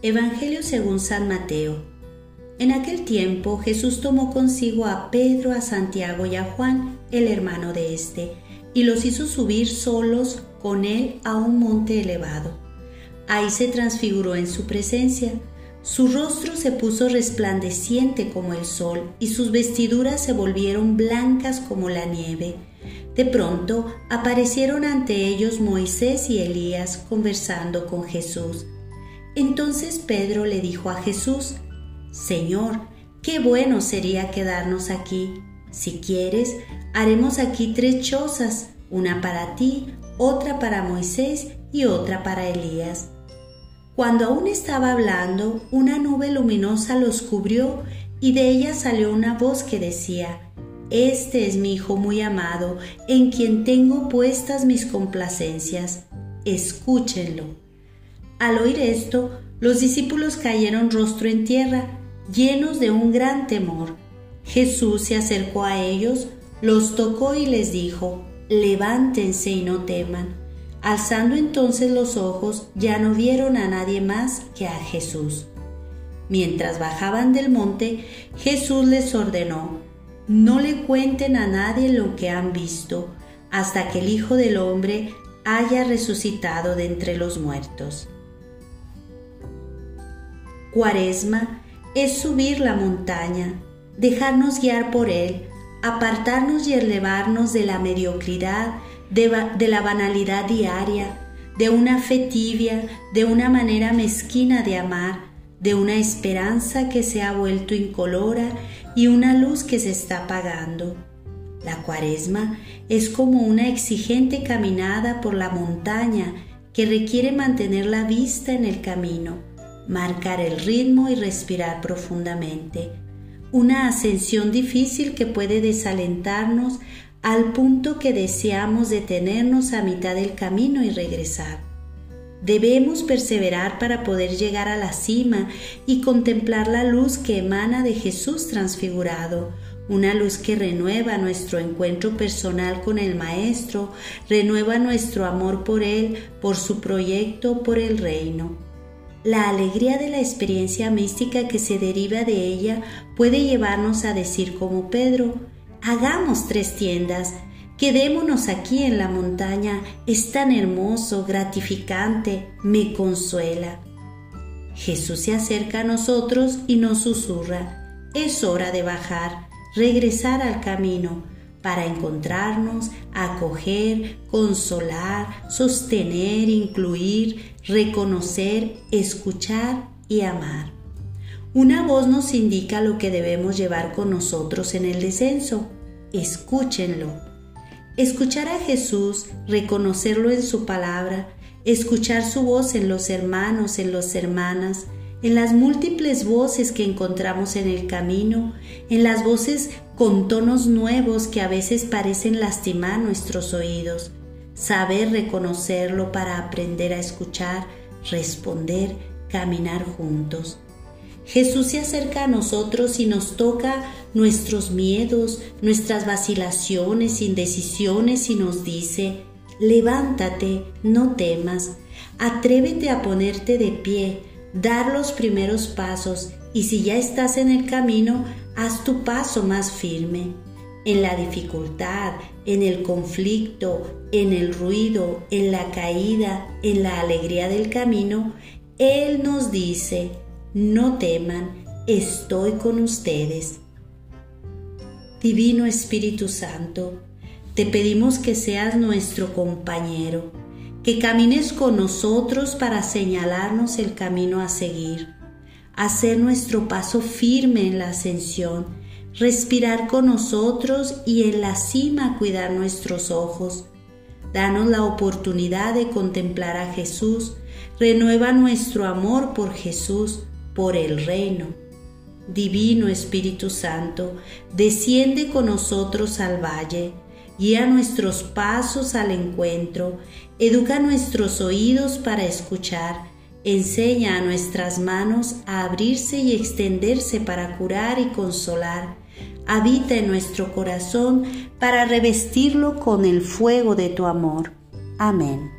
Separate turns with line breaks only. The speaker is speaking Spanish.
Evangelio según San Mateo. En aquel tiempo Jesús tomó consigo a Pedro, a Santiago y a Juan, el hermano de éste, y los hizo subir solos con él a un monte elevado. Ahí se transfiguró en su presencia. Su rostro se puso resplandeciente como el sol y sus vestiduras se volvieron blancas como la nieve. De pronto aparecieron ante ellos Moisés y Elías conversando con Jesús. Entonces Pedro le dijo a Jesús, Señor, qué bueno sería quedarnos aquí. Si quieres, haremos aquí tres chozas, una para ti, otra para Moisés y otra para Elías. Cuando aún estaba hablando, una nube luminosa los cubrió y de ella salió una voz que decía, Este es mi Hijo muy amado, en quien tengo puestas mis complacencias. Escúchenlo. Al oír esto, los discípulos cayeron rostro en tierra, llenos de un gran temor. Jesús se acercó a ellos, los tocó y les dijo, levántense y no teman. Alzando entonces los ojos, ya no vieron a nadie más que a Jesús. Mientras bajaban del monte, Jesús les ordenó, no le cuenten a nadie lo que han visto, hasta que el Hijo del Hombre haya resucitado de entre los muertos. Cuaresma es subir la montaña, dejarnos guiar por Él, apartarnos y elevarnos de la mediocridad, de, la banalidad diaria, de una fe tibia, de una manera mezquina de amar, de una esperanza que se ha vuelto incolora y una luz que se está apagando. La cuaresma es como una exigente caminada por la montaña que requiere mantener la vista en el camino marcar el ritmo y respirar profundamente. Una ascensión difícil que puede desalentarnos al punto que deseamos detenernos a mitad del camino y regresar. Debemos perseverar para poder llegar a la cima y contemplar la luz que emana de Jesús transfigurado, una luz que renueva nuestro encuentro personal con el Maestro, renueva nuestro amor por Él, por su proyecto, por el reino. La alegría de la experiencia mística que se deriva de ella puede llevarnos a decir como Pedro, hagamos tres tiendas, quedémonos aquí en la montaña, es tan hermoso, gratificante, me consuela. Jesús se acerca a nosotros y nos susurra, es hora de bajar, regresar al camino, para encontrarnos, acoger, consolar, sostener, incluir, reconocer, escuchar y amar. Una voz nos indica lo que debemos llevar con nosotros en el descenso. Escúchenlo. Escuchar a Jesús, reconocerlo en su palabra, escuchar su voz en los hermanos, en las hermanas, en las múltiples voces que encontramos en el camino, en las voces con tonos nuevos que a veces parecen lastimar nuestros oídos, saber reconocerlo para aprender a escuchar, responder, caminar juntos. Jesús se acerca a nosotros y nos toca nuestros miedos, nuestras vacilaciones, indecisiones y nos dice, levántate, no temas, atrévete a ponerte de pie, dar los primeros pasos y si ya estás en el camino, haz tu paso más firme. En la dificultad, en el conflicto, en el ruido, en la caída, en la alegría del camino, Él nos dice, no teman, estoy con ustedes. Divino Espíritu Santo, te pedimos que seas nuestro compañero que camines con nosotros para señalarnos el camino a seguir, hacer nuestro paso firme en la ascensión, respirar con nosotros y en la cima cuidar nuestros ojos. Danos la oportunidad de contemplar a Jesús, renueva nuestro amor por Jesús, por el reino. Divino Espíritu Santo, desciende con nosotros al valle guía nuestros pasos al encuentro, educa nuestros oídos para escuchar, enseña a nuestras manos a abrirse y extenderse para curar y consolar, habita en nuestro corazón para revestirlo con el fuego de tu amor. Amén.